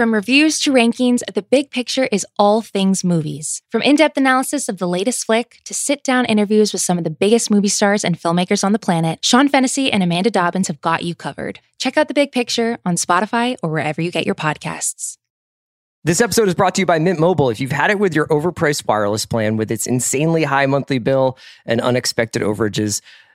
From reviews to rankings, The Big Picture is all things movies. From in depth analysis of the latest flick to sit down interviews with some of the biggest movie stars and filmmakers on the planet, Sean Fennessy and Amanda Dobbins have got you covered. Check out The Big Picture on Spotify or wherever you get your podcasts. This episode is brought to you by Mint Mobile. If you've had it with your overpriced wireless plan with its insanely high monthly bill and unexpected overages,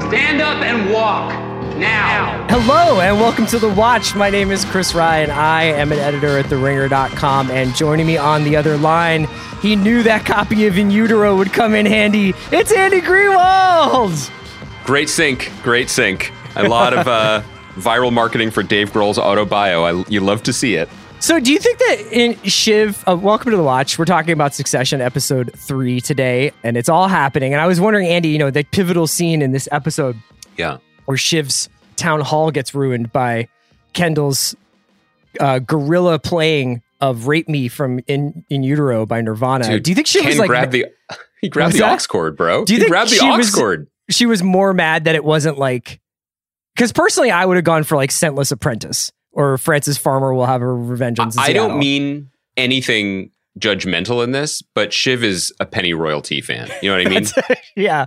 Stand up and walk now. Hello and welcome to The Watch. My name is Chris Ryan. I am an editor at TheRinger.com. And joining me on the other line, he knew that copy of In Utero would come in handy. It's Andy Greenwald. Great sync. Great sync. A lot of uh, viral marketing for Dave Grohl's auto bio. I, you love to see it. So, do you think that in Shiv, uh, welcome to the watch. We're talking about Succession episode three today, and it's all happening. And I was wondering, Andy, you know, the pivotal scene in this episode, yeah, where Shiv's town hall gets ruined by Kendall's uh, guerrilla playing of "Rape Me" from "In In Utero" by Nirvana. Dude, do you think she Ken was like grabbed the he grabbed the aux cord, bro? Do you he think grabbed the she aux was- cord? She was more mad that it wasn't like because personally, I would have gone for like "Scentless Apprentice" or "Frances Farmer will have a revenge on." I don't mean anything judgmental in this, but Shiv is a Pennyroyal Tea fan. You know what I mean? yeah.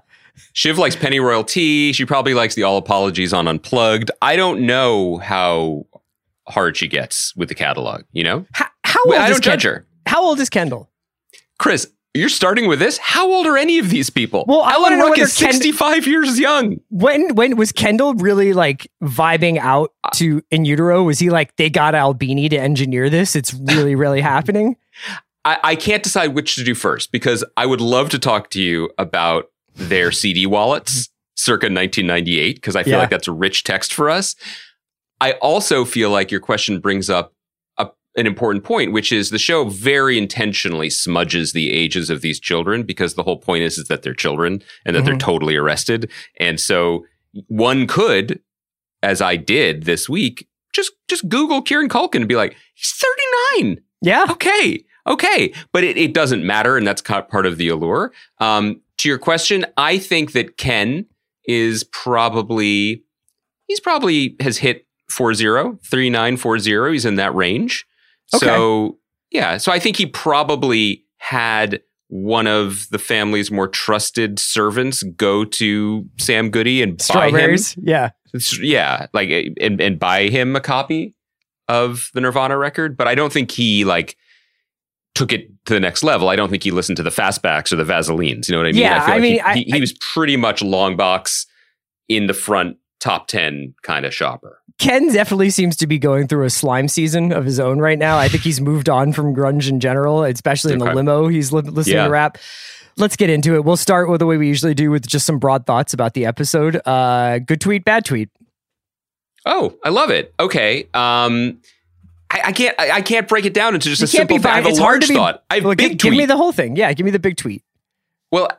Shiv likes Pennyroyal Tea. She probably likes the All Apologies on Unplugged. I don't know how hard she gets with the catalog. You know, How, how old I is don't judge her. How old is Kendall? Chris, you're starting with this. How old are any of these people? Well, I Alan know Ruck is Ken- 65 years young. When when was Kendall really like vibing out uh, to in utero? Was he like they got Albini to engineer this? It's really really happening. I, I can't decide which to do first because I would love to talk to you about their CD wallets circa 1998 because I feel Yeah. like that's a rich text for us. I also feel like your question brings up an important point, which is the show very intentionally smudges the ages of these children because the whole point is, is that they're children and that they're Mhm. totally arrested. And so one could, as I did this week, just just Google Kieran Culkin and be like, he's 39 Yeah. okay okay but it, it doesn't matter and that's part of the allure um, to your question i think that ken is probably he's probably has hit 40 3940 he's in that range so yeah so i think he probably had one of the family's more trusted servants go to sam goody and buy him Yeah. yeah, like and, and buy him a copy of the Nirvana record, but I don't think he like took it to the next level. I don't think he listened to the fastbacks or the Vaselines. You know what I mean? Yeah, I like mean, he, I- he, he was pretty much long box in the front top ten kind of shopper. Ken definitely seems to be going through a slime season of his own right now. I think he's moved on from grunge in general, especially in the limo. He's li- listening Yeah. to rap. Let's get into it. We'll start with the way we usually do with just some broad thoughts about the episode. Uh, good tweet, bad tweet. Oh, I love it. Okay. Um, I, I can't. I, I can't break it down into just You a simple be. I have a it's hard large be- thought. I have Well, big give, give me the whole thing. Yeah, give me the big tweet. Well,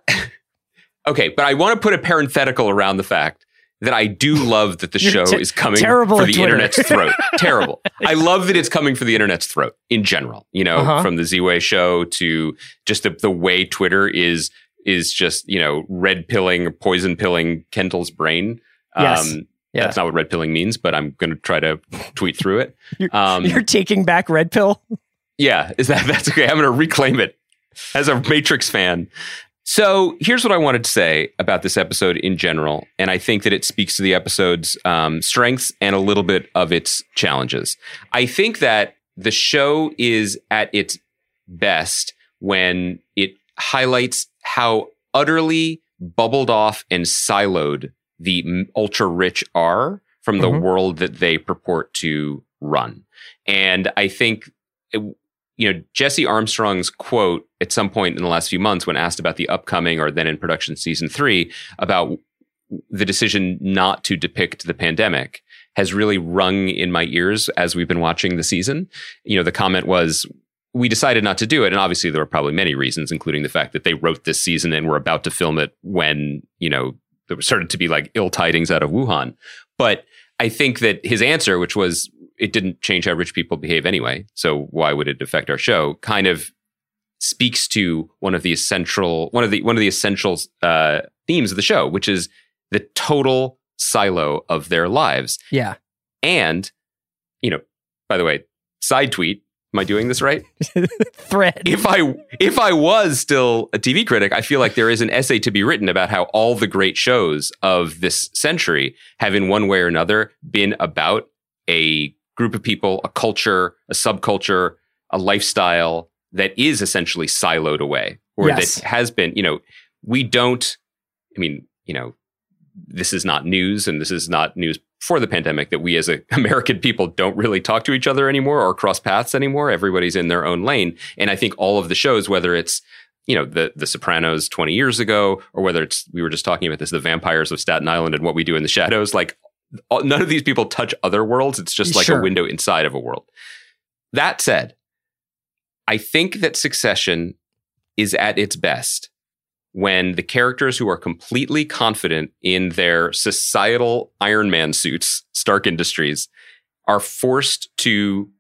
okay, but I want to put a parenthetical around the fact that I do love that the show te- is coming terrible for the Twitter. internet's throat. terrible. I love that it's coming for the internet's throat in general. You know, Uh-huh. from the Ziwe show to just the, the way Twitter is is just you know red pilling or poison pilling Kendall's brain. Um, Yes. Yeah. That's not what red pilling means, but I'm going to try to tweet through it. You're, Um, you're taking back red pill. yeah, is that that's okay? I'm going to reclaim it as a Matrix fan. So here's what I wanted to say about this episode in general, and I think that it speaks to the episode's um, strengths and a little bit of its challenges. I think that the show is at its best when it highlights how utterly bubbled off and siloed the ultra rich are from the Mhm. world that they purport to run. And I think, it- you know, Jesse Armstrong's quote at some point in the last few months when asked about the upcoming or then in production season three about the decision not to depict the pandemic has really rung in my ears as we've been watching the season. You know, the comment was, we decided not to do it. And obviously there were probably many reasons, including the fact that they wrote this season and were about to film it when, you know, there started to be like ill tidings out of Wuhan. But I think that his answer, which was it didn't change how rich people behave anyway, so why would it affect our show, kind of speaks to one of the essential one of the one of the essential uh, themes of the show, which is the total silo of their lives. Yeah. And, you know, by the way, side tweet, am I doing this right? Thread. if I if I was still a TV critic, I feel like there is an essay to be written about how all the great shows of this century have in one way or another been about a group of people, a culture, a subculture, a lifestyle that is essentially siloed away or Yes. that has been, you know, we don't I mean, you know, this is not news and this is not news for the pandemic that we as a American people don't really talk to each other anymore or cross paths anymore. Everybody's in their own lane. And I think all of the shows, whether it's, you know, the, the Sopranos 20 years ago, or whether it's, we were just talking about this, the vampires of Staten Island and what we do in the shadows, like none of these people touch other worlds. It's just like Sure. a window inside of a world. That said, I think that Succession is at its best when the characters who are completely confident in their societal Iron Man suits, Stark Industries, are forced to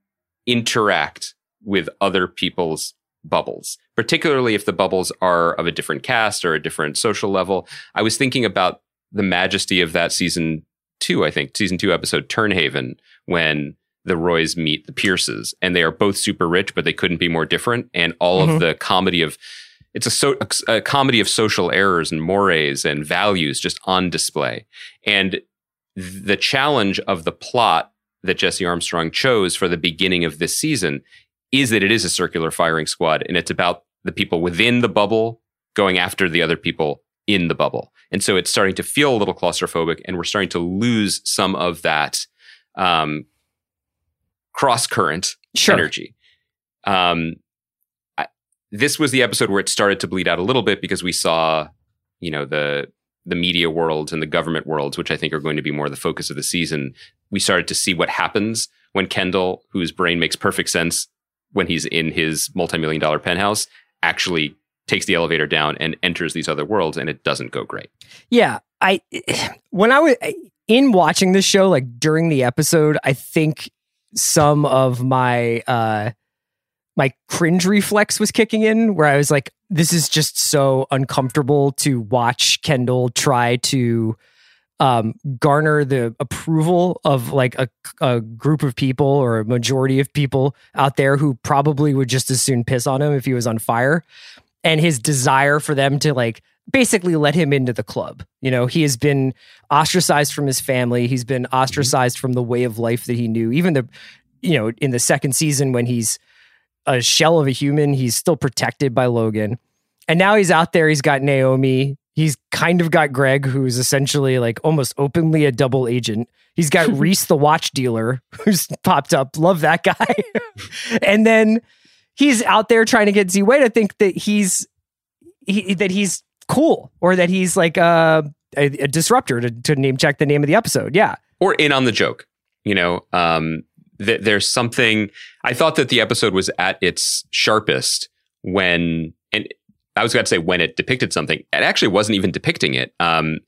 interact with other people's bubbles, particularly if the bubbles are of a different cast or a different social level. I was thinking about the majesty of that season two, I think, season two episode Tern Haven, when the Roys meet the Pierces, and they are both super rich, but they couldn't be more different. And all Mhm. of the comedy of it's a, so, a, a comedy of social errors and mores and values just on display. And the challenge of the plot that Jesse Armstrong chose for the beginning of this season is that it is a circular firing squad and it's about the people within the bubble going after the other people in the bubble. And so it's starting to feel a little claustrophobic and we're starting to lose some of that um, cross current Sure. energy. Um, I, this was the episode where it started to bleed out a little bit because we saw, you know, the the media worlds and the government worlds, which I think are going to be more the focus of the season. We started to see what happens when Kendall, whose brain makes perfect sense when he's in his multi-million dollar penthouse, actually takes the elevator down and enters these other worlds, and it doesn't go great. Yeah, I when I was in watching this show, like during the episode, I think some of my uh my cringe reflex was kicking in, where I was like, "This is just so uncomfortable to watch Kendall try to." Um, garner the approval of like a, a group of people or a majority of people out there who probably would just as soon piss on him if he was on fire and his desire for them to like basically let him into the club. You know, he has been ostracized from his family. He's been mm-hmm. ostracized from the way of life that he knew. Even the, you know, in the second season when he's a shell of a human, he's still protected by Logan. And now he's out there. He's got Naomi. He's kind of got Greg, who's essentially like almost openly a double agent. He's got Reese, the watch dealer, who's popped up. Love that guy. and then he's out there trying to get Ziwe to think that he's he, that he's cool or that he's like a, a, disruptor to, to name check the name of the episode. Yeah. or in on the joke. You know, um, th- there's something. I thought that the episode was at its sharpest when, and I was going to say when it depicted something. It actually wasn't even depicting it. Um,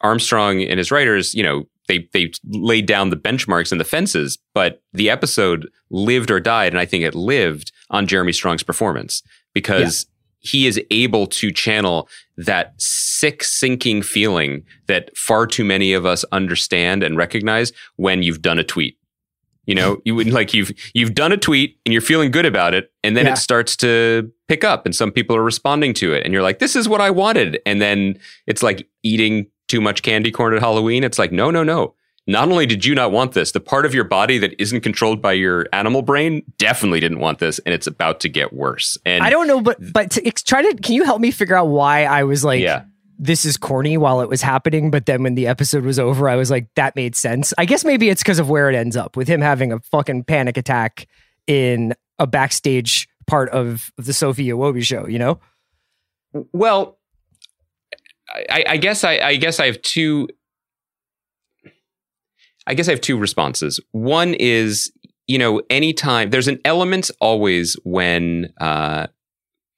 Armstrong and his writers, you know, they they laid down the benchmarks and the fences, but the episode lived or died, and I think it lived on Jeremy Strong's performance because he is able to channel that sick sinking feeling that far too many of us understand and recognize when you've done a tweet. You know, you would like you've you've done a tweet and you're feeling good about it, and then Yeah. it starts to pick up, and some people are responding to it, and you're like, "This is what I wanted," and then it's like eating too much candy corn at Halloween. It's like, no, no, no. Not only did you not want this, the part of your body that isn't controlled by your animal brain definitely didn't want this, and it's about to get worse. And I don't know, but but to, try to can you help me figure out why I was like, Yeah. this is corny while it was happening, but then when the episode was over, I was like, that made sense. I guess maybe it's because of where it ends up with him having a fucking panic attack in a backstage part of, the Sophie Iwobi show. You know, Well, I, I guess I, I guess I have two. I guess I have two responses. One is, you know, anytime there's an element always when uh,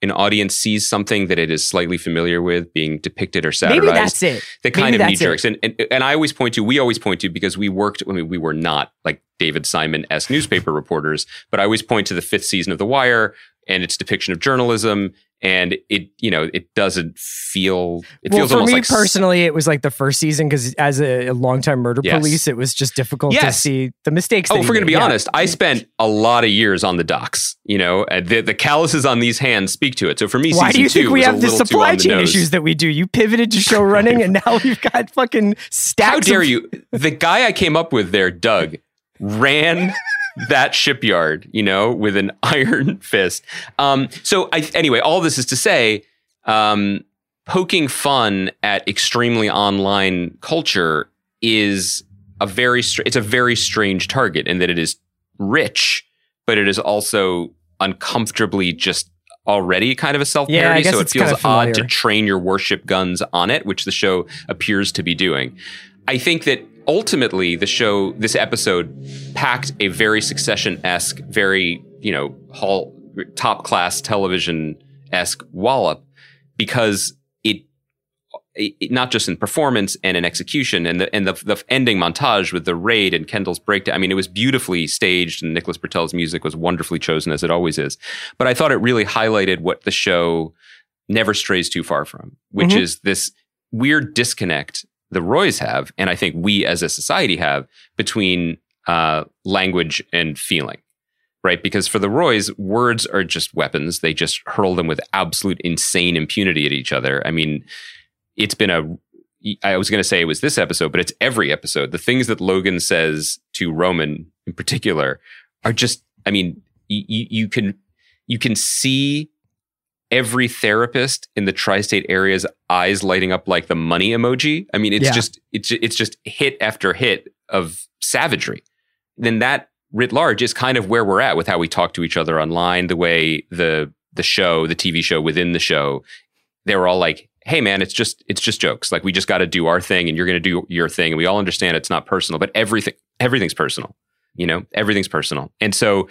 an audience sees something that it is slightly familiar with being depicted or satirized. maybe that's it. the kind Maybe of knee jerks. And, and and I always point to, we always point to because we worked, I mean, we were not like David Simon s newspaper reporters, but I always point to the fifth season of The Wire and its depiction of journalism. And it, you know, it doesn't feel, it well, feels for almost me like personally, it was like the first season because as a, a longtime murder Yes. police, it was just difficult to see the mistakes. Oh, if we're to be Yeah. honest, I spent a lot of years on the docks. You know, the the calluses on these hands speak to it. So for me, Why do you think we have the supply on the chain issues that we do? You pivoted to show running, and now we've got fucking stacks. How dare of- you? The guy I came up with there, Doug, ran that shipyard, you know, with an iron fist. Um, so I, anyway, all this is to say, um, poking fun at extremely online culture is a very, str- it's a very strange target in that it is rich, but it is also uncomfortably just already kind of a self parody. guess so it feels kind of odd to train your worship guns on it, which the show appears to be doing. I think that ultimately the show, this episode, packed a very Succession esque, very you know, hall top class television esque wallop because it, it not just in performance and in execution and the and the, the ending montage with the raid and Kendall's breakdown. I mean, it was beautifully staged and Nicholas Britell's music was wonderfully chosen as it always is. But I thought it really highlighted what the show never strays too far from, which Mhm. is this weird disconnect the Roys have, and I think we as a society have between uh, language and feeling. Right? Because for the Roys, words are just weapons. They just hurl them with absolute insane impunity at each other. I mean, it's been a I was going to say it was this episode, but it's every episode. The things that Logan says to Roman in particular are just, I mean, you, you can, you can see every therapist in the tri-state area's eyes lighting up like the money emoji. I mean, it's Yeah. just, it's, it's just hit after hit of savagery. Then that writ large is kind of where we're at with how we talk to each other online, the way the, the show, the TV show within the show, they were all like, hey man, it's just it's just jokes. Like we just got to do our thing and you're going to do your thing and we all understand it's not personal, but everything everything's personal. You know, everything's personal. And so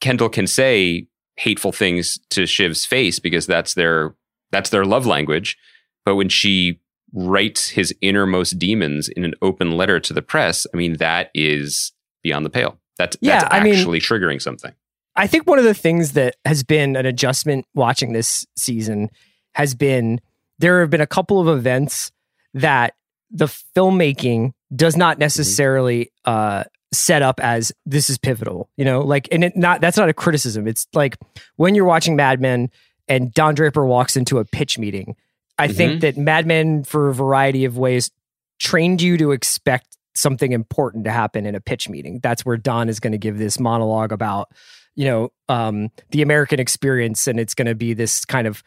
Kendall can say hateful things to Shiv's face because that's their that's their love language, but when she writes his innermost demons in an open letter to the press, I mean that is beyond the pale. That's Yeah, that's I mean- actually triggering something. I think one of the things that has been an adjustment watching this season has been there have been a couple of events that the filmmaking does not necessarily uh, set up as this is pivotal. You know, like, and it not that's not a criticism. It's like when you're watching Mad Men and Don Draper walks into a pitch meeting. I think that Mad Men, for a variety of ways, trained you to expect something important to happen in a pitch meeting. That's where Don is going to give this monologue about, you know, um, the American experience, and it's going to be this kind of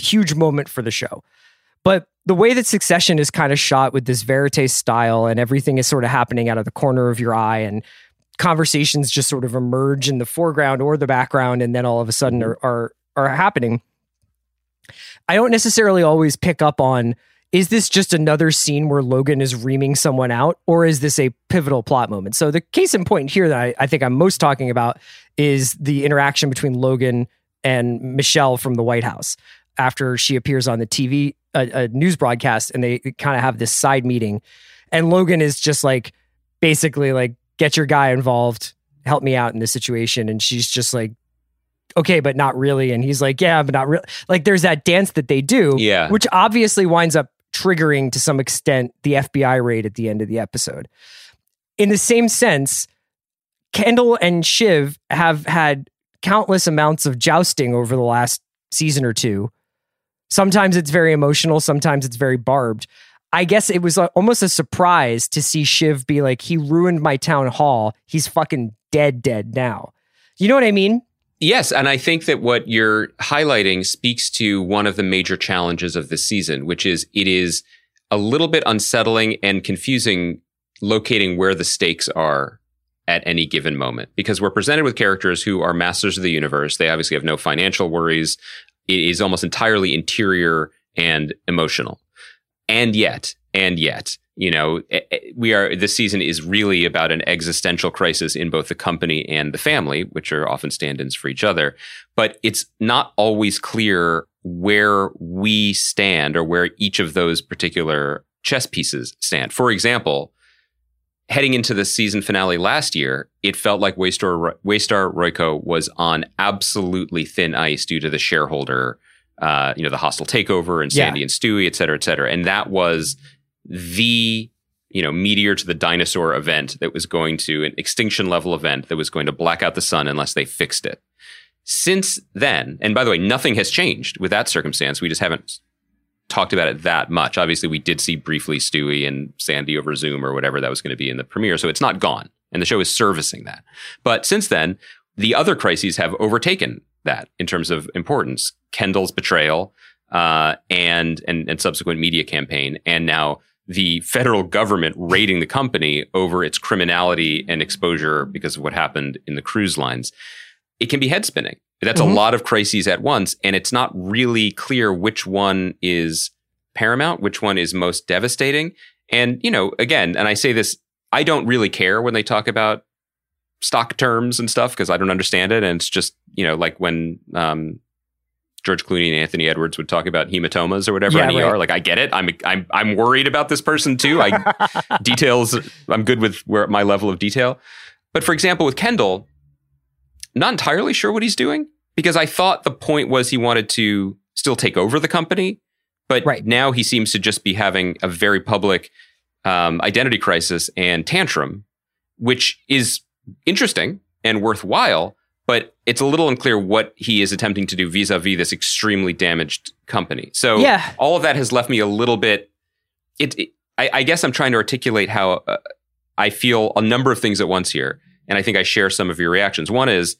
huge moment for the show. But the way that Succession is kind of shot with this verite style, and everything is sort of happening out of the corner of your eye, and conversations just sort of emerge in the foreground or the background, and then all of a sudden mm-hmm. are are, are happening. I don't necessarily always pick up on is this just another scene where Logan is reaming someone out, or is this a pivotal plot moment? So the case in point here that I, I think I'm most talking about is the interaction between Logan and Michelle from the White House after she appears on the TV a, a news broadcast, and they kind of have this side meeting, and Logan is just like basically like get your guy involved, help me out in this situation, and she's just like okay, but not really. And he's like, yeah, but not really. Like there's that dance that they do, Yeah. which obviously winds up triggering to some extent the FBI raid at the end of the episode. In the same sense, Kendall and Shiv have had countless amounts of jousting over the last season or two. Sometimes it's very emotional, sometimes it's very barbed. I guess it was uh, almost a surprise to see Shiv be like, he ruined my town hall. He's fucking dead, dead now. You know what I mean? Yes, and I think that what you're highlighting speaks to one of the major challenges of this season, which is it is a little bit unsettling and confusing locating where the stakes are at any given moment because we're presented with characters who are masters of the universe. They obviously have no financial worries. It is almost entirely interior and emotional. And yet, and yet, you know, eh, eh, we are, this season is really about an existential crisis in both the company and the family, which are often stand ins for each other. But it's not always clear where we stand or where each of those particular chess pieces stand. For example, heading into the season finale last year, it felt like Waystar, Waystar Royco was on absolutely thin ice due to the shareholder, uh, you know, the hostile takeover and Sandy yeah. and Stewy, et cetera, et cetera. And that was the you know meteor to the dinosaur event that was going to an extinction level event that was going to black out the sun unless they fixed it. Since then, and by the way, nothing has changed with that circumstance. We just haven't talked about it that much. Obviously, we did see briefly Stewy and Sandy over Zoom or whatever that was going to be in the premiere, so it's not gone, and the show is servicing that. But since then, the other crises have overtaken that in terms of importance. Kendall's betrayal uh, and and and subsequent media campaign, and now the federal government raiding the company over its criminality and exposure because of what happened in the cruise lines. It can be head spinning. That's mm-hmm. a lot of crises at once, and it's not really clear which one is paramount, which one is most devastating. And, you know, again, and I say this, I don't really care when they talk about stock terms and stuff because I don't understand it. And it's just, you know, like when um, George Clooney and Anthony Edwards would talk about hematomas or whatever yeah, in ER. Like I get it. I'm I'm I'm worried about this person too. I details. I'm good with where my level of detail. But for example, with Kendall, not entirely sure what he's doing because I thought the point was he wanted to still take over the company, but right. now he seems to just be having a very public um, identity crisis and tantrum, which is interesting and worthwhile but it's a little unclear what he is attempting to do vis-a-vis this extremely damaged company. So yeah. all of that has left me a little bit. It, it I, I, guess I'm trying to articulate how uh, I feel a number of things at once here, and I think I share some of your reactions. One is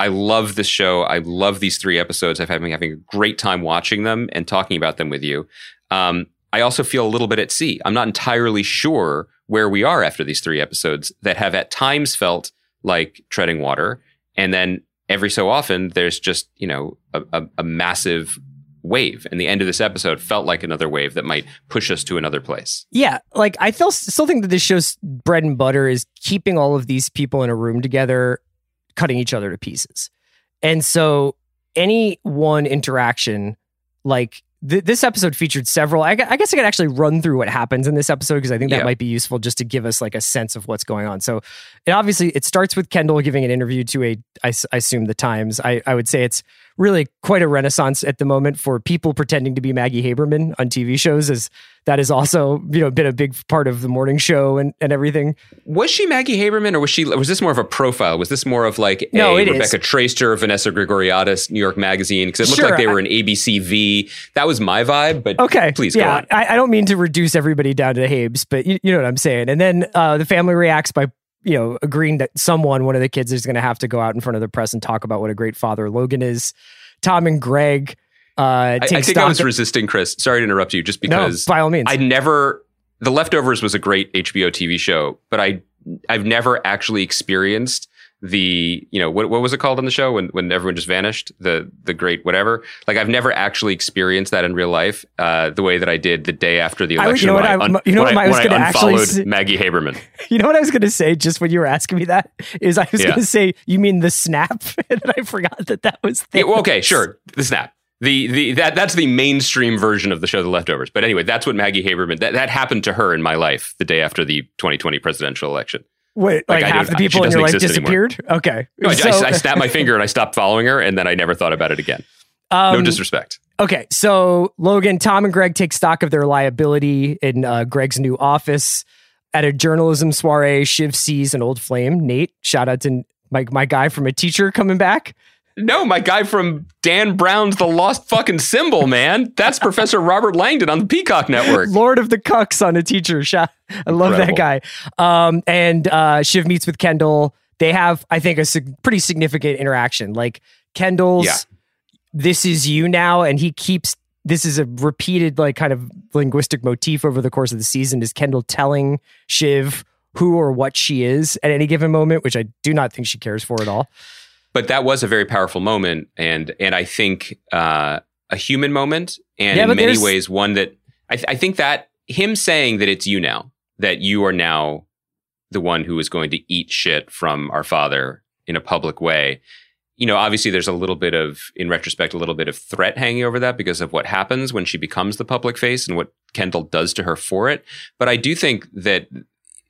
I love this show. I love these three episodes. I've been having a great time watching them and talking about them with you. Um, I also feel a little bit at sea. I'm not entirely sure where we are after these three episodes that have at times felt like treading water and then every so often, there's just, you know, a, a, a massive wave. And the end of this episode felt like another wave that might push us to another place. Yeah. Like I still think that this show's bread and butter is keeping all of these people in a room together, cutting each other to pieces. And so any one interaction, like th- this episode featured several. I, I, guess I could actually run through what happens in this episode because I think that yeah. might be useful just to give us like a sense of what's going on. So, it obviously it starts with Kendall giving an interview to a, I, I assume the Times. I, I would say it's really quite a renaissance at the moment for people pretending to be Maggie Haberman on TV shows as that has also you know been a big part of the morning show and, and everything. Was she Maggie Haberman or was she was this more of a profile? Was this more of like no, a Rebecca is. Traister, Vanessa Grigoriadis, New York Magazine? Because it looked sure, like they were I, an ABCV. That was my vibe. But okay, please yeah, I, I, don't mean to reduce everybody down to Habes, but you, you know what I'm saying. And then uh, the family reacts by you know, agreeing that someone, one of the kids, is going to have to go out in front of the press and talk about what a great father Logan is. Tom and Greg. Uh, I, I think I was of- resisting, Chris. Sorry to interrupt you, just because. No, by all means. I never. The Leftovers was a great HBO TV show, but I I've never actually experienced the you know what what was it called on the show when when everyone just vanished the the great whatever like I've never actually experienced that in real life uh, the way that I did the day after the election. I, you know what I, un- you know what I, was going to actually say, Maggie Haberman. You know what I was going to say just when you were asking me that is I was yeah. going to say you mean the snap and I forgot that that was yeah, well, okay sure the snap the the that that's the mainstream version of the show The Leftovers. But anyway, that's what Maggie Haberman that that happened to her in my life the day after the 2020 presidential election. Wait, like, like half the people in your life disappeared? Anymore. Okay. No, so, I, I, snapped my finger and I stopped following her, and then I never thought about it again. Um, no disrespect. Okay, so Logan, Tom, and Greg take stock of their liability in uh, Greg's new office. At a journalism soiree, Shiv sees an old flame, Nate. Shout out to my, my guy from a teacher coming back. No, my guy from Dan Brown's The Lost Fucking Symbol, man. That's Professor Robert Langdon on the Peacock Network. Lord of the Cucks on a teacher. Shot. I love Incredible. that guy. Um, and uh, Shiv meets with Kendall. They have, I think, a sig- pretty significant interaction. Like Kendall's, Yeah. this is you now, and he keeps. This is a repeated, like, kind of linguistic motif over the course of the season. Is Kendall telling Shiv who or what she is at any given moment, which I do not think she cares for at all. But that was a very powerful moment, and and I think uh, a human moment, and Yeah, in many ways one that I, th- I think that him saying that it's you now, that you are now the one who is going to eat shit from our father in a public way. You know, obviously, there's a little bit of, in retrospect, a little bit of threat hanging over that because of what happens when she becomes the public face and what Kendall does to her for it. But I do think that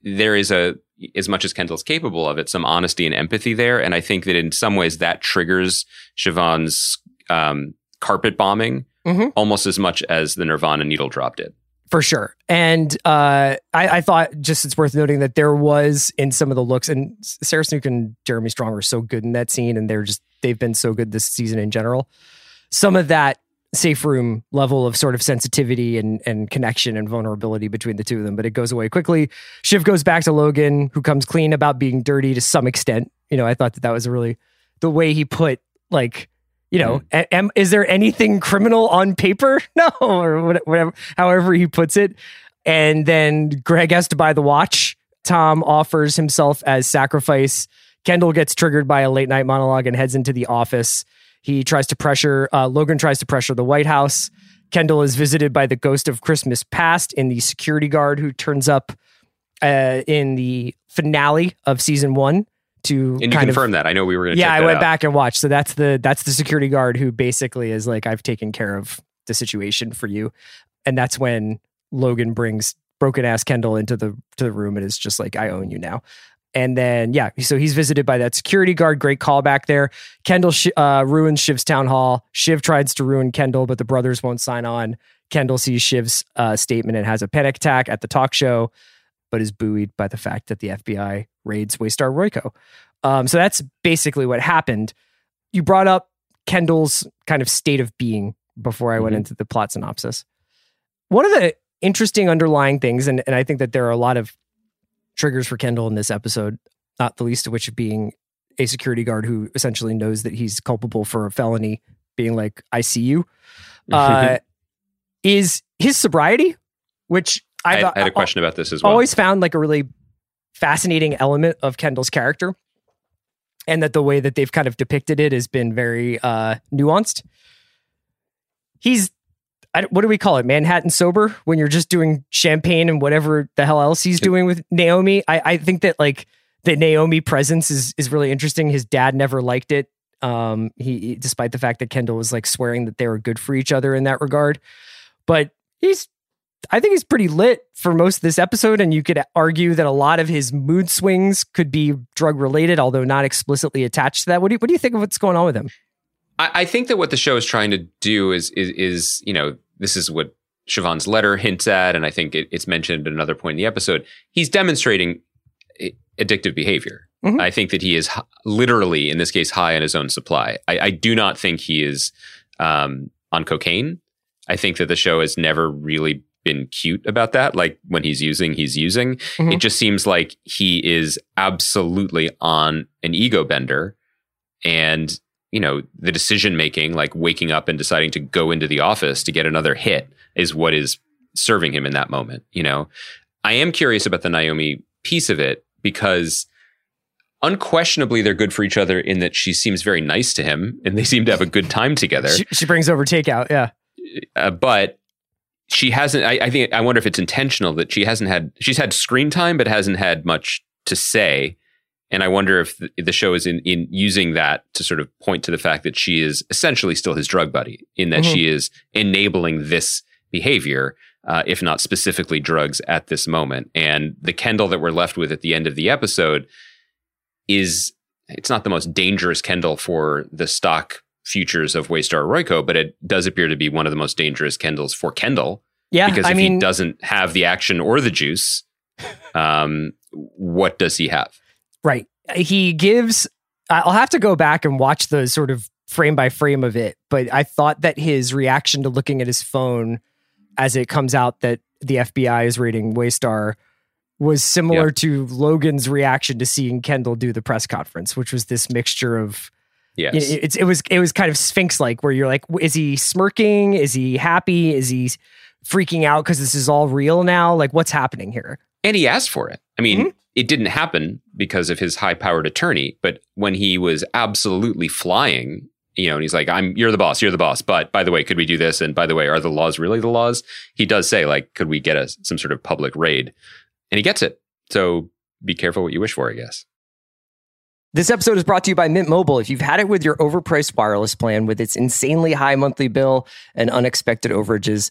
there is a, as much as Kendall's capable of it, some honesty and empathy there. And I think that in some ways that triggers Siobhan's um, carpet bombing Mhm. almost as much as the Nirvana needle drop did. for sure. And uh, I, I thought just it's worth noting that there was in some of the looks, and Sarah Snook and Jeremy Strong are so good in that scene, and they're just they've been so good this season in general. Some of that safe room level of sort of sensitivity and and connection and vulnerability between the two of them, but it goes away quickly. Shiv goes back to Logan, who comes clean about being dirty to some extent. You know, I thought that that was a really the way he put like you know, mm-hmm. a- am, is there anything criminal on paper? No, or whatever, however he puts it. And then Greg has to buy the watch. Tom offers himself as sacrifice. Kendall gets triggered by a late night monologue and heads into the office. He tries to pressure, uh, Logan tries to pressure the White House. Kendall is visited by the ghost of Christmas past in the security guard who turns up uh, in the finale of season one to And you of that. I know we were going to yeah i went out. back and watched so that's the that's the security guard who basically is like i've taken care of the situation for you and that's when logan brings broken ass kendall into the to the room and is just like i own you now and then yeah so he's visited by that security guard great callback there kendall uh, ruins shiv's town hall shiv tries to ruin kendall but the brothers won't sign on kendall sees shiv's uh, statement and has a panic attack at the talk show but is buoyed by the fact that the fbi raids waystar royco um, so that's basically what happened. You brought up Kendall's kind of state of being before I went Mhm. into the plot synopsis. One of the interesting underlying things, and, and I think that there are a lot of triggers for Kendall in this episode, not the least of which being a security guard who essentially knows that he's culpable for a felony, being like, I see you, uh, is his sobriety, which I, I've I had a question about this as well. always found like a really fascinating element of Kendall's character. And that the way that they've kind of depicted it has been very uh, nuanced. He's, I, what do we call it? Manhattan sober when you're just doing champagne and whatever the hell else he's doing with Naomi. I, I think that like the Naomi presence is is really interesting. His dad never liked it. Um, he, despite the fact that Kendall was like swearing that they were good for each other in that regard, but he's I think he's pretty lit for most of this episode, and you could argue that a lot of his mood swings could be drug related, although not explicitly attached to that. What do you, what do you think of what's going on with him? I, I think that what the show is trying to do is is is you know this is what Siobhan's letter hints at, and I think it, it's mentioned at another point in the episode. He's demonstrating addictive behavior. Mhm. I think that he is literally, in this case, high on his own supply. I, I do not think he is um, on cocaine. I think that the show has never really been cute about that. Like when he's using, he's using. Mhm. It just seems like he is absolutely on an ego bender, and you know the decision making, like waking up and deciding to go into the office to get another hit, is what is serving him in that moment. You know, I am curious about the Naomi piece of it because unquestionably they're good for each other in that she seems very nice to him and they seem to have a good time together. She, she brings over takeout. Yeah. Uh, but she hasn't. I, I think I wonder if it's intentional that she hasn't had. She's had screen time, but hasn't had much to say. And I wonder if the, show is in, in using that to sort of point to the fact that she is essentially still his drug buddy, in that Mhm. she is enabling this behavior, uh, if not specifically drugs at this moment. And the Kendall that we're left with at the end of the episode is it's not the most dangerous Kendall for the stock futures of Waystar Royco, but it does appear to be one of the most dangerous Kendalls for Kendall Yeah. because I if mean, he doesn't have the action or the juice, um, what does he have? Right. He gives. I'll have to go back and watch the sort of frame by frame of it, but I thought that his reaction to looking at his phone as it comes out that the FBI is raiding Waystar was similar Yep. to Logan's reaction to seeing Kendall do the press conference, which was this mixture of Yes. it, it's it was it was kind of sphinx like where you're like is he smirking is he happy is he freaking out because this is all real now like what's happening here And he asked for it. I mean, Mm-hmm. It didn't happen because of his high powered attorney, but when he was absolutely flying, you know, and he's like, I'm you're the boss, you're the boss. But by the way, could we do this? And by the way, are the laws really the laws? He does say, like, could we get a some sort of public raid? And he gets it. So be careful what you wish for, I guess. This episode is brought to you by Mint Mobile. If you've had it with your overpriced wireless plan with its insanely high monthly bill and unexpected overages,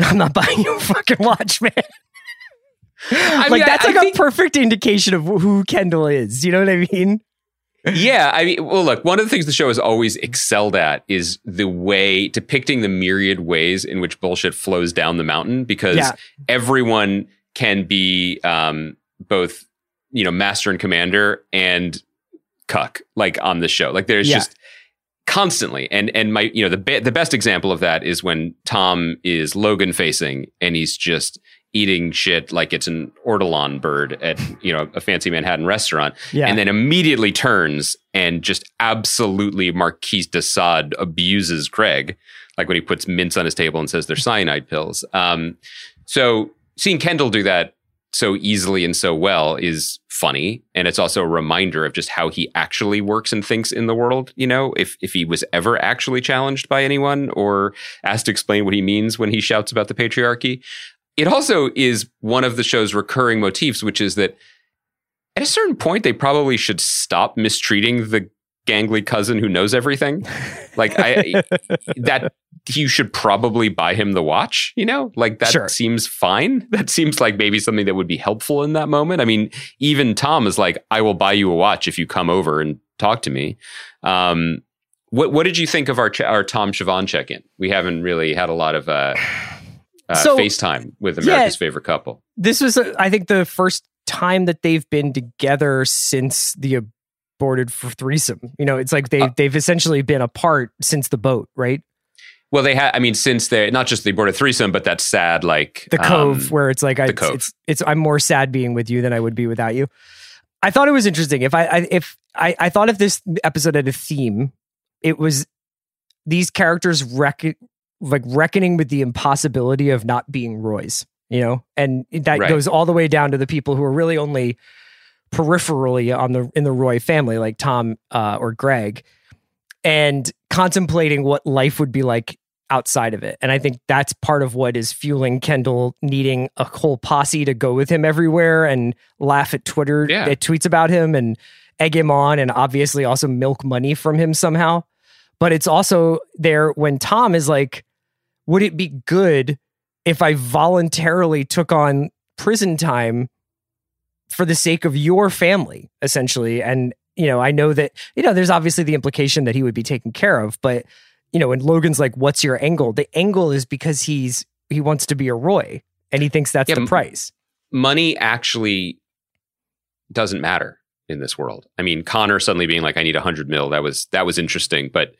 I'm not buying you a fucking watch, man? like, mean, that's I like a think- perfect indication of who Kendall is. You know what I mean? yeah, I mean, well, look, one of the things the show has always excelled at is the way depicting the myriad ways in which bullshit flows down the mountain because Yeah. everyone can be um, both, you know, master and commander and cuck, like on the show. Like there's Yeah. just constantly and and my you know the be- the best example of that is when Tom is Logan facing and he's just eating shit like it's an ortolan bird at you know a fancy Manhattan restaurant Yeah. and then immediately turns and just absolutely Marquis de Sade abuses Greg, like when he puts mints on his table and says they're cyanide pills. Um, so seeing Kendall do that so easily and so well is funny, and it's also a reminder of just how he actually works and thinks in the world. You know, if if he was ever actually challenged by anyone or asked to explain what he means when he shouts about the patriarchy. It also is one of the show's recurring motifs, which is that at a certain point they probably should stop mistreating the gangly cousin who knows everything. Like I that you should probably buy him the watch, you know? Like that Sure. seems fine. That seems like maybe something that would be helpful in that moment. I mean, even Tom is like, I will buy you a watch if you come over and talk to me. Um, what what did you think of our our Tom Siobhan check in? We haven't really had a lot of uh, uh, So- FaceTime with Yeah. America's favorite couple. this was, uh, I think, the first time that they've been together since the aborted for threesome. You know, it's like they Uh, they've essentially been apart since the boat, right? Well, they had. I mean, since they not just the aborted threesome, but that sad like The cove, um, where it's like I, it's, it's, it's I'm more sad being with you than I would be without you. I thought it was interesting. If I, I if I, I thought if this episode had a theme, it was these characters reckon like reckoning with the impossibility of not being Roy's, you know, and that Right. goes all the way down to the people who are really only peripherally on the in the Roy family, like Tom uh, or Greg, and contemplating what life would be like outside of it. And I think that's part of what is fueling Kendall needing a whole posse to go with him everywhere and laugh at Twitter Yeah. at tweets about him and egg him on and obviously also milk money from him somehow. But it's also there when Tom is like, would it be good if I voluntarily took on prison time for the sake of your family, essentially? And, you know, I know that, you know, there's obviously the implication that he would be taken care of, but, you know, and Logan's like, what's your angle? The angle is because he's, he wants to be a Roy and he thinks that's Yeah, the price. money actually doesn't matter in this world. I mean, Connor suddenly being like, "I need a hundred mil," that was that was interesting, but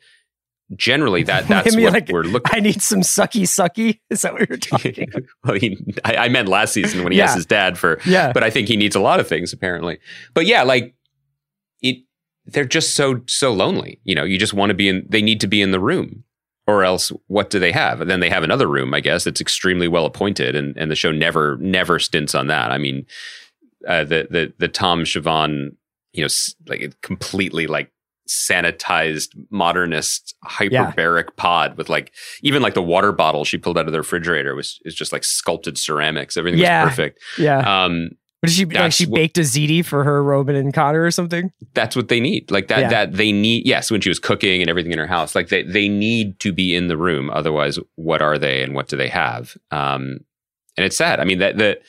generally, that that's what like, we're looking. I need some sucky sucky. Is that what you're talking? well, he, I, I meant last season when he Yeah. asked his dad for, yeah. but I think he needs a lot of things apparently. But yeah, like it, they're just so so lonely. You know, you just want to be in. They need to be in the room, or else what do they have? And then they have another room, I guess. It's extremely well appointed, and and the show never never stints on that. I mean, uh, the the the Tom Siobhan, you know, like completely like sanitized modernist hyperbaric pod with like even like the water bottle she pulled out of the refrigerator was is just like sculpted ceramics everything Yeah. was perfect yeah. um What did she like? She baked a ziti for her Robin and Connor or something. that's what they need like that Yeah. that they need yes when she was cooking and everything in her house like they they need to be in the room otherwise what are they and what do they have um and it's sad i mean that the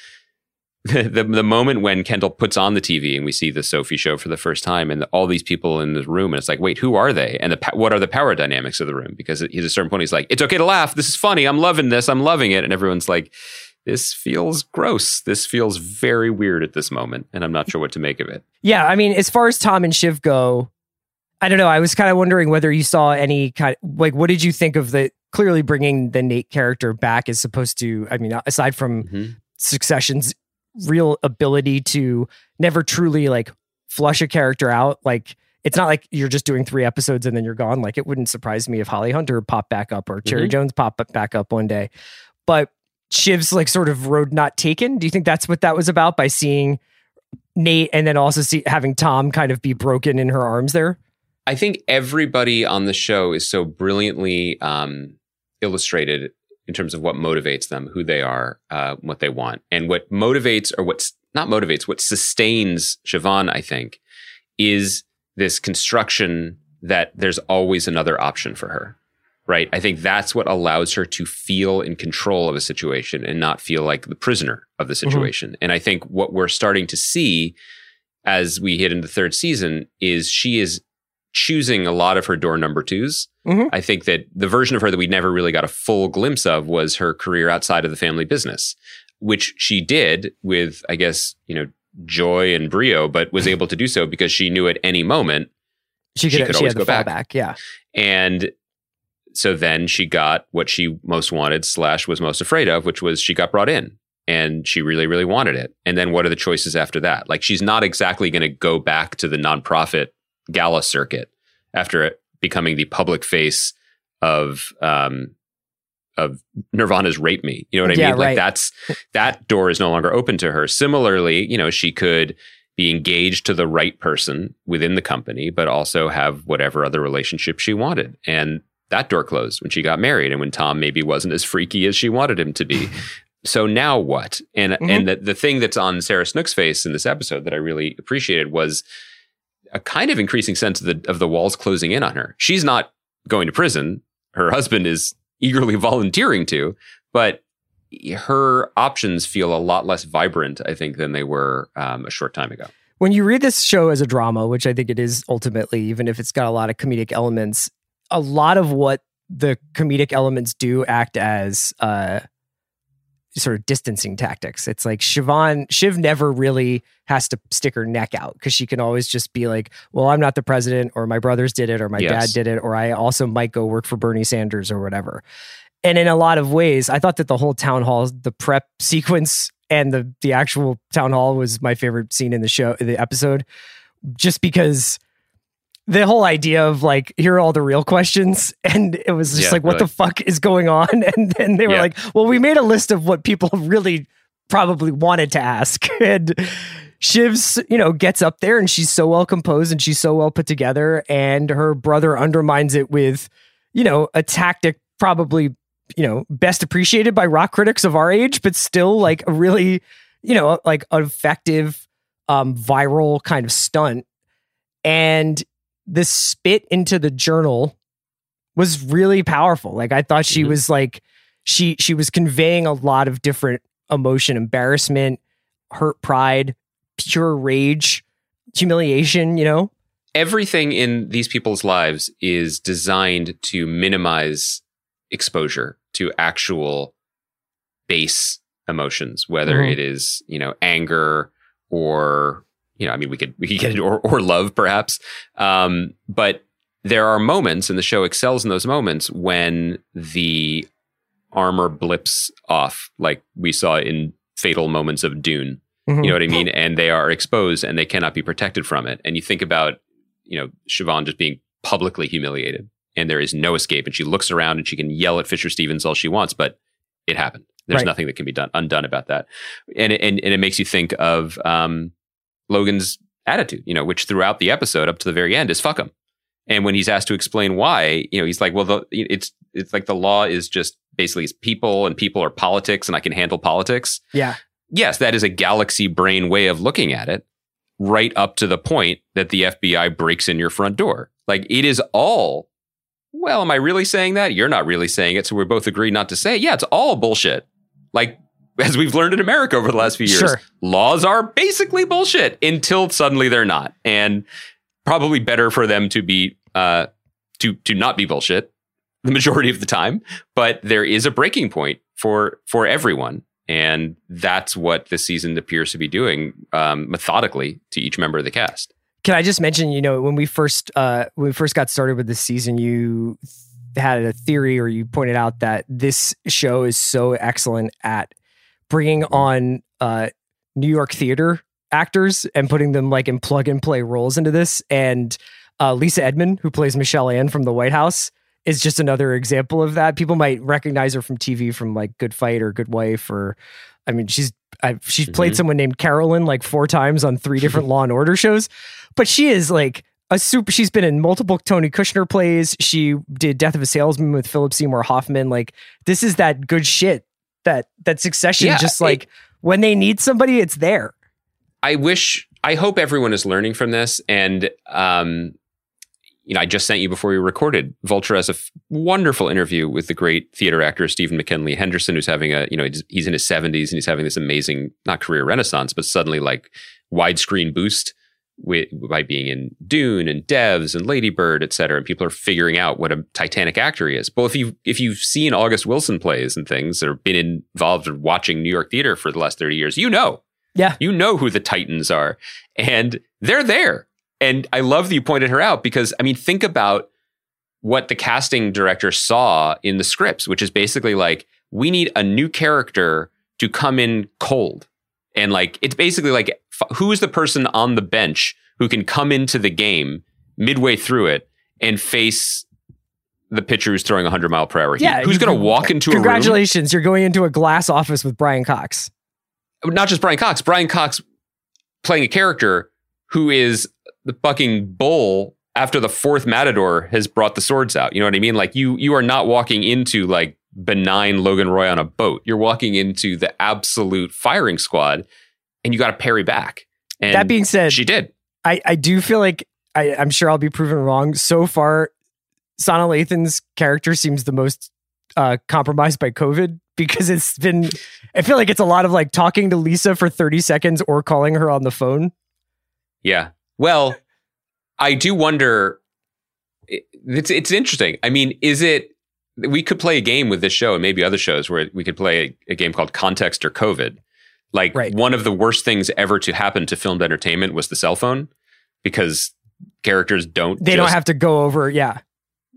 the, the moment when Kendall puts on the TV and we see the Sophie show for the first time and all these people in the room and it's like wait who are they? And the what are the power dynamics of the room? Because he's a certain point he's like it's okay to laugh. This is funny. I'm loving this. I'm loving it. And everyone's like this feels gross. This feels very weird at this moment. And I'm not sure what to make of it. Yeah, I mean, as far as Tom and Shiv go, I don't know. I was kind of wondering whether you saw any kind like what did you think of the clearly bringing the Nate character back is supposed to. I mean, aside from Mhm. Succession's real ability to never truly like flush a character out, like. It's not like you're just doing three episodes and then you're gone. Like it wouldn't surprise me if Holly Hunter popped back up or Cherry Mhm. Jones popped back up one day. But Shiv's like sort of road not taken. Do you think that's what that was about by seeing Nate and then also see having Tom kind of be broken in her arms there? I think everybody on the show is so brilliantly um, illustrated in terms of what motivates them, who they are, uh, what they want, and what motivates or what's not motivates, what sustains Siobhan, I think, is this construction that there's always another option for her. Right. I think that's what allows her to feel in control of a situation and not feel like the prisoner of the situation. And I think what we're starting to see as we hit into the third season is she is choosing a lot of her door number 2s Mhm. I think that the version of her that we never really got a full glimpse of was her career outside of the family business, which she did with, I guess, you know, joy and brio, but was able to do so because she knew at any moment She could, She she could had always the go back. fallback. Yeah. and so then she got what she most wanted slash was most afraid of, which was she got brought in and she really, really wanted it. And then what are the choices after that? Like she's not exactly going to go back to the nonprofit gala circuit after it becoming the public face of um of Nirvana's rape me. You know what I Yeah, mean? Like right. that's that door is no longer open to her. Similarly, you know, she could be engaged to the right person within the company, but also have whatever other relationship she wanted. And that door closed when she got married and when Tom maybe wasn't as freaky as she wanted him to be. so now what? And Mhm. and the, the thing that's on Sarah Snook's face in this episode that I really appreciated was a kind of increasing sense of the of the walls closing in on her. She's not going to prison. Her husband is eagerly volunteering to, but her options feel a lot less vibrant, I think, than they were um, a short time ago. When you read this show as a drama, which I think it is ultimately, even if it's got a lot of comedic elements, a lot of what the comedic elements do act as uh, sort of distancing tactics. It's like Siobhan, Shiv never really has to stick her neck out because she can always just be like, well, I'm not the president, or my brothers did it, or my Yes. dad did it, or I also might go work for Bernie Sanders or whatever. And in a lot of ways, I thought that the whole town hall, the prep sequence and the the actual town hall was my favorite scene in the show, the episode, just because the whole idea of like here are all the real questions. And it was just Yeah, like what the fuck is going on? And then they were Yeah. like well we made a list of what people really probably wanted to ask. And Shiv's, you know, gets up there and she's so well composed and she's so well put together. And her brother undermines it with, you know, a tactic probably you know, best appreciated by rock critics of our age, but still like a really, you know, like effective, um, viral kind of stunt. And the spit into the journal was really powerful. Like I thought she Mhm. was like she she was conveying a lot of different emotion, embarrassment, hurt pride, pure rage, humiliation, you know? everything in these people's lives is designed to minimize exposure to actual base emotions, whether Mhm. it is, you know, anger or, you know, I mean, we could, we could get it, or, or love perhaps. Um, but there are moments and the show excels in those moments when the armor blips off, like we saw in fatal moments of Dune. Mhm. You know what I mean? And they are exposed and they cannot be protected from it. And you think about, you know, Siobhan just being publicly humiliated and there is no escape. And she looks around and she can yell at Fisher Stevens all she wants, but it happened. There's Right. nothing that can be done undone about that. And it, and, and it makes you think of um, Logan's attitude, you know, which throughout the episode up to the very end is fuck him. And when he's asked to explain why, you know, he's like, well, the, it's it's like the law is just basically it's people and people are politics and I can handle politics Yeah. yes, that is a galaxy brain way of looking at it, right up to the point that the FBI breaks in your front door. Like it is all, well, am I really saying that? You're not really saying it. So we both agree not to say it. Yeah, it's all bullshit. Like, as we've learned in America over the last few years, Sure. laws are basically bullshit until suddenly they're not. And probably better for them to be, uh, to, to not be bullshit the majority of the time. But there is a breaking point for, for everyone and that's what this season appears to be doing um, methodically to each member of the cast. Can I just mention, you know, when we first uh when we first got started with this season, you had a theory or you pointed out that this show is so excellent at bringing on uh New York theater actors and putting them like in plug and play roles into this and uh, Lisa Emond, who plays Michelle Ann from the White House, is just another example of that. People might recognize her from TV from like Good Fight or Good Wife, or I mean, she's I, she's played Mhm. someone named Carolyn like four times on three different Law and Order shows, but she is like a super. She's been in multiple Tony Kushner plays. She did Death of a Salesman with Philip Seymour Hoffman. Like this is that good shit that that Succession Yeah, just it- like when they need somebody, it's there. I wish, I hope everyone is learning from this. And, um, you know, I just sent you before we recorded. Vulture has a f- wonderful interview with the great theater actor Stephen McKinley Henderson, who's having a, you know, he's, he's in his 70s and he's having this amazing, not career renaissance, but suddenly like widescreen boost with, by being in Dune and Devs and Ladybird, et cetera. And people are figuring out what a Titanic actor he is. Well, if you if you've seen August Wilson plays and things or been involved in watching New York theater for the last 30 years, you know Yeah, you know who the Titans are, and they're there. And I love that you pointed her out because I mean, think about what the casting director saw in the scripts, which is basically like we need a new character to come in cold, and like it's basically like who is the person on the bench who can come into the game midway through it and face the pitcher who's throwing 100 mile per hour heat? Yeah, who's going to walk into a room congratulations, you're going into a glass office with Brian Cox. not just Brian Cox, Brian Cox playing a character who is the fucking bull after the fourth matador has brought the swords out. You know what I mean? Like you you are not walking into like benign Logan Roy on a boat. You're walking into the absolute firing squad and you got to parry back. And that being said, she did. I, I do feel like I, I'm sure I'll be proven wrong. So far, Sanaa Lathan's character seems the most uh, compromised by COVID because it's been. I feel like it's a lot of like talking to Lisa for 30 seconds or calling her on the phone. Yeah. Well, I do wonder. It's it's interesting. I mean, is it? We could play a game with this show and maybe other shows where we could play a, a game called Context or COVID. Like Right. one of the worst things ever to happen to filmed entertainment was the cell phone, because characters don't. They don't have to go over. Yeah.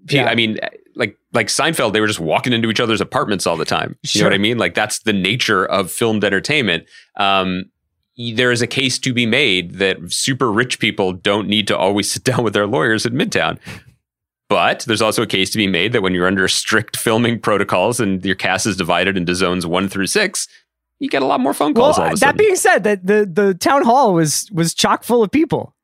yeah. I mean, like like Seinfeld, they were just walking into each other's apartments all the time. You know what I mean? Like that's the nature of filmed entertainment. Um, there is a case to be made that super rich people don't need to always sit down with their lawyers at Midtown. But there's also a case to be made that when you're under strict filming protocols and your cast is divided into zones one through six, you get a lot more phone Well, calls all of a that being said, that the the town hall was was chock full of people.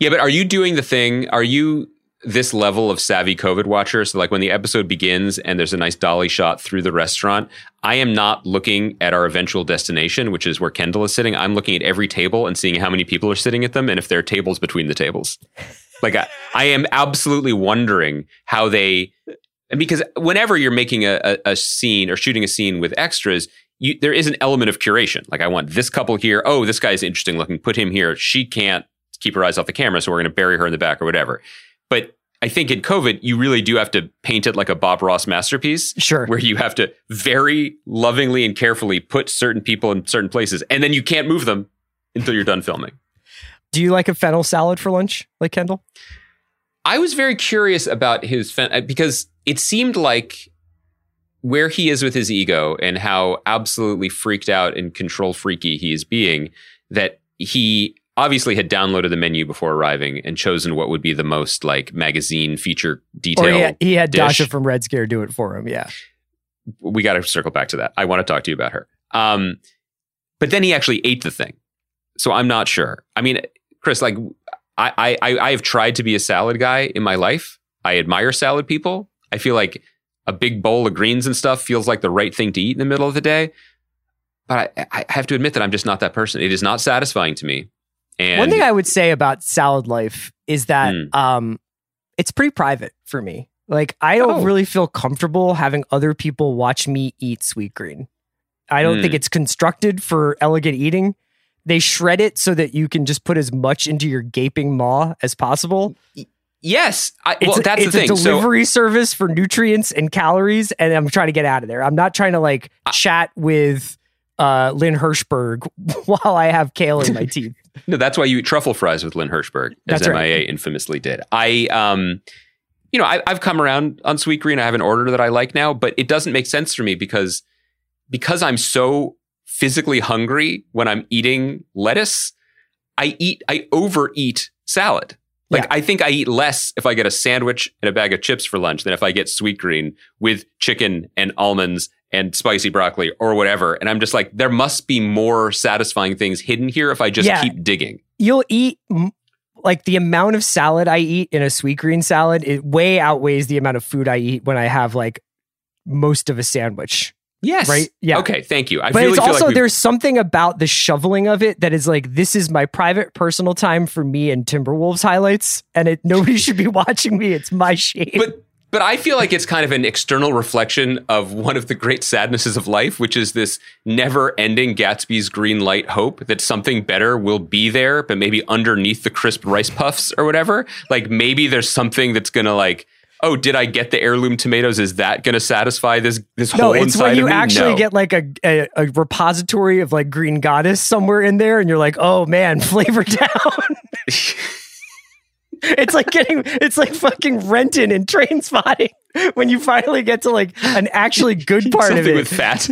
Yeah, but are you doing the thing? Are you this level of savvy COVID watcher. So, like when the episode begins and there's a nice dolly shot through the restaurant, I am not looking at our eventual destination, which is where Kendall is sitting. I'm looking at every table and seeing how many people are sitting at them and if there are tables between the tables. Like, I, I am absolutely wondering how they, and because whenever you're making a, a, a scene or shooting a scene with extras, you, there is an element of curation. Like, I want this couple here. Oh, this guy's interesting looking. Put him here. She can't keep her eyes off the camera, so we're going to bury her in the back or whatever. But I think in COVID, you really do have to paint it like a Bob Ross masterpiece. Sure. Where you have to very lovingly and carefully put certain people in certain places, and then you can't move them until you're done filming. Do you like a fennel salad for lunch, like Kendall? I was very curious about his fen- because it seemed like where he is with his ego and how absolutely freaked out and control freaky he is being that he obviously had downloaded the menu before arriving and chosen what would be the most like magazine feature detail. Or he had, he had. Dasha from Red Scare do it for him. Yeah. We got to circle back to that. I want to talk to you about her. Um, but then he actually ate the thing, so I'm not sure. I mean, Chris, like I, I, I have tried to be a salad guy in my life. I admire salad people. I feel like a big bowl of greens and stuff feels like the right thing to eat in the middle of the day. But I, I have to admit that I'm just not that person. It is not satisfying to me. And One thing I would say about salad life is that Mm. um, it's pretty private for me. Like I don't Oh. really feel comfortable having other people watch me eat Sweetgreen. I don't Mm. think it's constructed for elegant eating. They shred it so that you can just put as much into your gaping maw as possible. Yes, I, It's, well, a, that's it's the a thing. So delivery service for nutrients and calories, and I'm trying to get out of there. I'm not trying to like chat with uh, Lynn Hirschberg while I have kale in my teeth. No, that's why you eat truffle fries with Lynn Hirschberg, as That's right. MIA infamously did. I, um, you know, I, I've come around on Sweetgreen. I have an order that I like now, but it doesn't make sense for me because because I'm so physically hungry when I'm eating lettuce. I eat, I overeat salad. Like Yeah. I think I eat less if I get a sandwich and a bag of chips for lunch than if I get Sweetgreen with chicken and almonds and spicy broccoli or whatever. And I'm just like, there must be more satisfying things hidden here if I just Yeah. keep digging. You'll eat like the amount of salad I eat in a Sweetgreen salad. It way outweighs the amount of food I eat when I have like most of a sandwich. Yes. Right? Yeah. Okay. Thank you. I but it's also like there's something about the shoveling of it that is like this is my private personal time for me and Timberwolves highlights, and it nobody should be watching me. It's my shame. but but I feel like it's kind of an external reflection of one of the great sadnesses of life, which is this never-ending Gatsby's green light hope that something better will be there, but maybe underneath the crisp rice puffs or whatever. Like maybe there's something that's gonna like, oh, did I get the heirloom tomatoes? Is that gonna satisfy this this no, whole it's inside when you actually No. get like a, a a repository of like green goddess somewhere in there, and you're like, oh man, flavor down. it's like getting it's like fucking Renton and Trainspotting when you finally get to like an actually good part of it. Something with fat.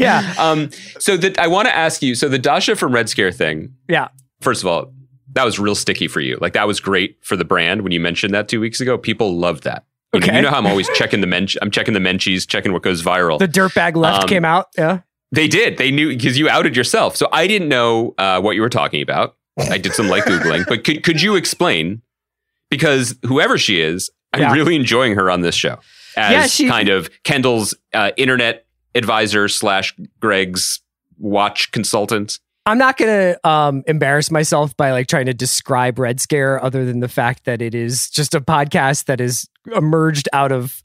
yeah, Um, so that I want to ask you. So the Dasha from Red Scare thing. yeah. First of all, that was real sticky for you. Like that was great for the brand when you mentioned that two weeks ago. People loved that. You, know, Okay. you know how I'm always checking the men. I'm checking the menchies, checking what goes viral. The dirtbag left Um, came out. Yeah. they did. They knew because you outed yourself. So I didn't know uh, what you were talking about. I did some light googling, but could could you explain? Because whoever she is, I'm Yeah. really enjoying her on this show as Yeah, she- kind of Kendall's uh, internet advisor slash Greg's watch consultant. I'm not gonna um, embarrass myself by like trying to describe Red Scare, other than the fact that it is just a podcast that is emerged out of,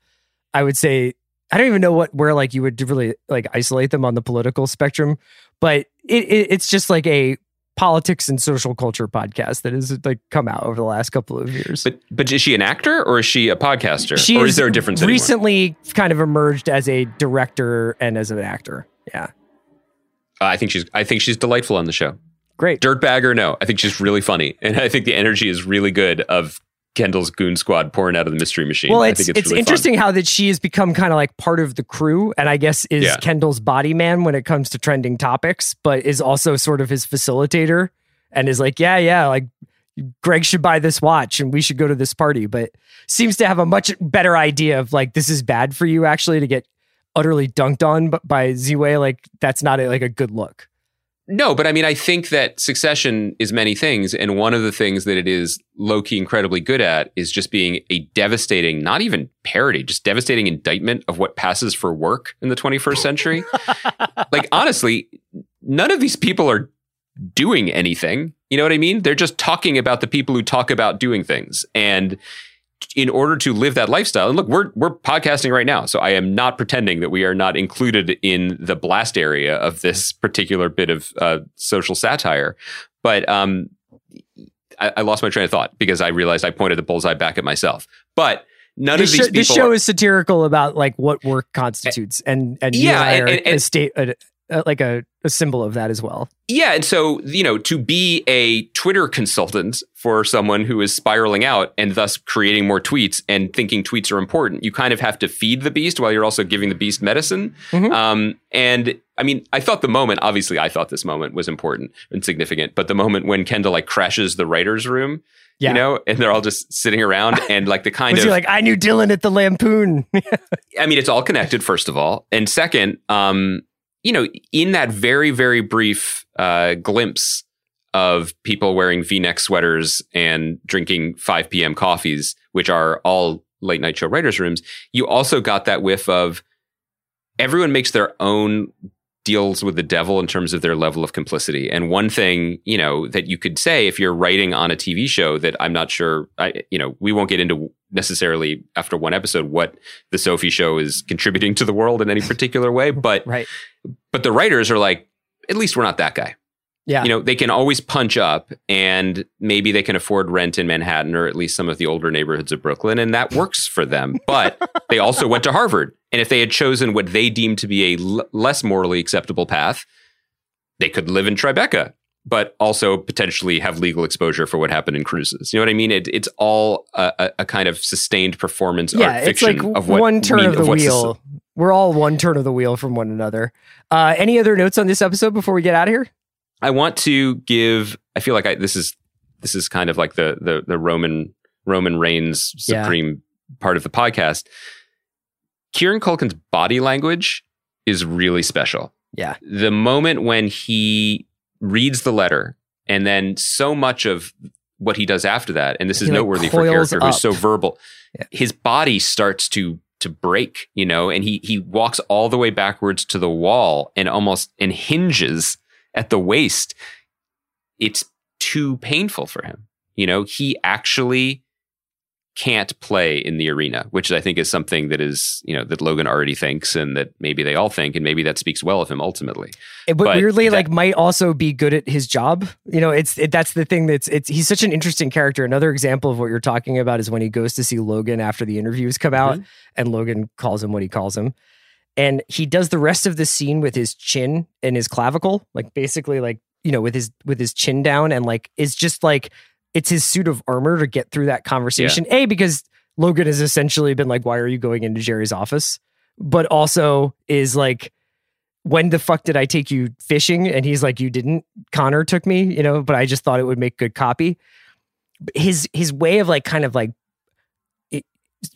I would say, I don't even know what where like you would really like isolate them on the political spectrum, but it, it it's just like a politics and social culture podcast that has like come out over the last couple of years. But but is she an actor or is she a podcaster? she or is is there a difference anymore? recently kind of emerged as a director and as an actor. Yeah, Uh, I think she's I think she's delightful on the show. great. Dirtbag or no, I think she's really funny, and I think the energy is really good of Kendall's goon squad pouring out of the mystery machine. Well, I it's think it's, really fun. interesting how that she has become kind of like part of the crew, and I guess is Yeah. Kendall's body man when it comes to trending topics, but is also sort of his facilitator, and is like, yeah, yeah, like Greg should buy this watch, and we should go to this party, but seems to have a much better idea of like this is bad for you actually to get utterly dunked on by Ziwe. Like that's not a, like a good look. No, but I mean, I think that Succession is many things, and one of the things that it is low key incredibly good at is just being a devastating, not even parody, just devastating indictment of what passes for work in the 21st century. like, honestly, none of these people are doing anything. You know what I mean? They're just talking about the people who talk about doing things. And in order to live that lifestyle, and look, we're we're podcasting right now, so I am not pretending that we are not included in the blast area of this particular bit of uh, social satire. But um, I, I, lost my train of thought because I realized I pointed the bullseye back at myself. But none this of these show, This show are, is satirical about like what work constitutes, and and yeah, and, and, and, a state. Uh, like a, a symbol of that as well. Yeah, and so you know, to be a Twitter consultant for someone who is spiraling out and thus creating more tweets and thinking tweets are important, you kind of have to feed the beast while you're also giving the beast medicine. Mm-hmm. Um, and I mean, I thought the moment, obviously, I thought this moment was important and significant, but the moment when Kendall like crashes the writers' room. Yeah. You know, and they're all just sitting around and like the kind of like I knew Dylan at the Lampoon. I mean, it's all connected, first of all, and second, um, you know, in that very, very brief uh, glimpse of people wearing V-neck sweaters and drinking 5 p.m. coffees, which are all late night show writers' rooms, you also got that whiff of everyone makes their own deals with the devil in terms of their level of complicity. And one thing, you know, that you could say if you're writing on a TV show that I'm not sure, I, you know, we won't get into necessarily after one episode what the Sophie show is contributing to the world in any particular way, but right. but the writers are like, at least we're not that guy. Yeah. You know, they can always punch up and maybe they can afford rent in Manhattan or at least some of the older neighborhoods of Brooklyn and that works for them. But they also went to Harvard. And if they had chosen what they deemed to be a l- less morally acceptable path, they could live in Tribeca, but also potentially have legal exposure for what happened in cruises. You know what I mean? It, it's all a, a, kind of sustained performance yeah, art fiction it's like of what one turn mean, of the of wheel. We're all one turn of the wheel from one another. Uh, any other notes on this episode before we get out of here? I want to give. I feel like I, this is this is kind of like the the, the Roman Roman Reigns supreme yeah. part of the podcast. Kieran Culkin's body language is really special. Yeah. The moment when he reads the letter and then so much of what he does after that, and this is noteworthy for a character up. who's so verbal, yeah. his body starts to to break, you know, and he he walks all the way backwards to the wall and almost and hinges at the waist, it's too painful for him. You know, he actually can't play in the arena, which I think is something that is, you know, that Logan already thinks and that maybe they all think, and maybe that speaks well of him ultimately. But, but weirdly, that, like might also be good at his job. You know, it's it, that's the thing that's it's he's such an interesting character. Another example of what you're talking about is when he goes to see Logan after the interviews come out, mm-hmm. and Logan calls him what he calls him and he does the rest of the scene with his chin and his clavicle like basically like you know with his with his chin down and like is just like it's his suit of armor to get through that conversation. Yeah. a because logan has essentially been like why are you going into Gerri's office? But also is like when the fuck did i take you fishing? And he's like you didn't. Connor took me you know but i just thought it would make good copy. His his way of like kind of like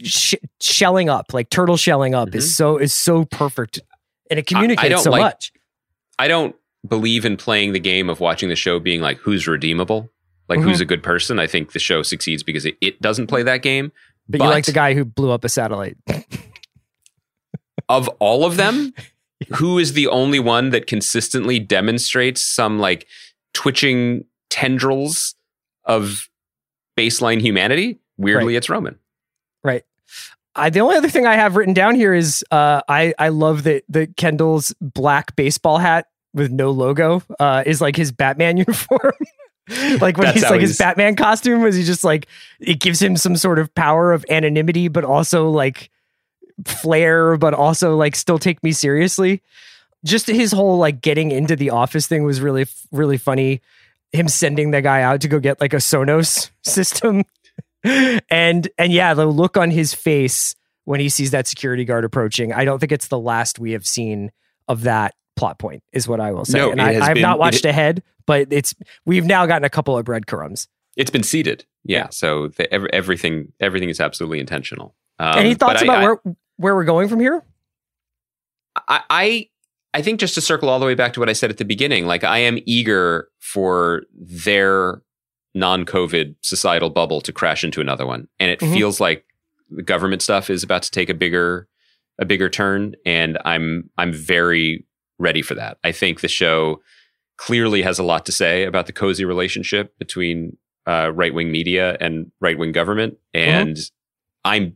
sh- shelling up, like turtle shelling up, mm-hmm. is so is so perfect, and it communicates I, I so like, much. I don't believe in playing the game of watching the show being like who's redeemable, like mm-hmm. who's a good person. I think the show succeeds because it, it doesn't play that game. But, but you like the guy who blew up a satellite. of all of them, who is the only one that consistently demonstrates some like twitching tendrils of baseline humanity? Weirdly, right. it's Roman. Right. I, the only other thing I have written down here is uh, I I love that the Kendall's black baseball hat with no logo uh, is like his Batman uniform. like when That's he's like he's... his Batman costume was he just like it gives him some sort of power of anonymity, but also like flair, but also like still take me seriously. Just his whole like getting into the office thing was really really funny. Him sending the guy out to go get like a Sonos system and and yeah, the look on his face when he sees that security guard approaching, I don't think it's the last we have seen of that plot point, is what I will say. No, and I, have not watched it, ahead, but it's we've now gotten a couple of breadcrumbs. It's been seeded, yeah. yeah. So the, every, everything everything is absolutely intentional. Um, Any thoughts about I, where where we're going from here? I, I I think just to circle all the way back to what I said at the beginning, like I am eager for their non-COVID societal bubble to crash into another one, and it Mhm. feels like the government stuff is about to take a bigger a bigger turn, and I'm I'm very ready for that. I think the show clearly has a lot to say about the cozy relationship between uh, right wing media and right wing government, and I'm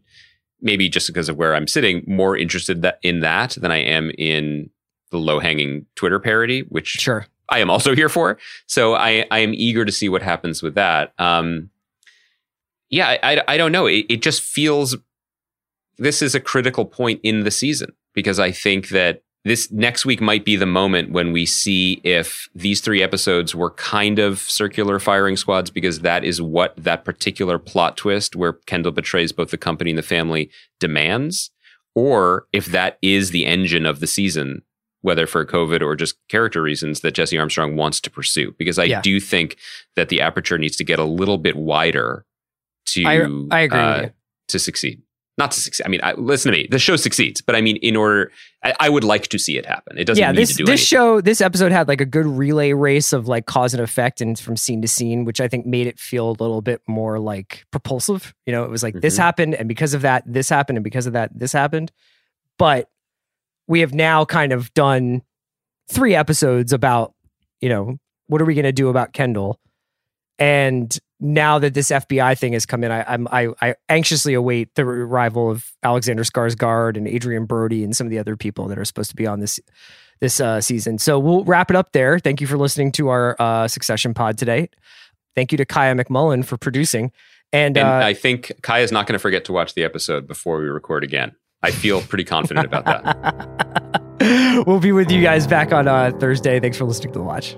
maybe just because of where I'm sitting more interested that, in that than I am in the low hanging Twitter parody, which Sure. I am also here for. So I, I am eager to see what happens with that. Um, yeah, I, I, I don't know. It, it just feels this is a critical point in the season because I think that this next week might be the moment when we see if these three episodes were kind of circular firing squads because that is what that particular plot twist where Kendall betrays both the company and the family demands, or if that is the engine of the season whether for COVID or just character reasons that Jesse Armstrong wants to pursue. Because I Yeah. do think that the aperture needs to get a little bit wider to I- I agree with uh, you. to succeed. Not to succeed. I mean, I, listen to me. The show succeeds, but I mean, in order, I, I would like to see it happen. It doesn't yeah, need this to do this anything. show this episode had like a good relay race of like cause and effect and from scene to scene, which I think made it feel a little bit more like propulsive. You know, it was like this Mhm. happened, and because of that, this happened, and because of that, this happened. But we have now kind of done three episodes about, you know, what are we going to do about Kendall? And now that this FBI thing has come in, I, I'm I, I anxiously await the arrival of Alexander Skarsgård and Adrien Brody and some of the other people that are supposed to be on this this uh, season. So we'll wrap it up there. Thank you for listening to our uh, Succession pod today. Thank you to Kaya McMullen for producing. And, And uh, I think Kaya's not going to forget to watch the episode before we record again. I feel pretty confident about that. we'll be with you guys back on uh, Thursday. Thanks for listening to the watch.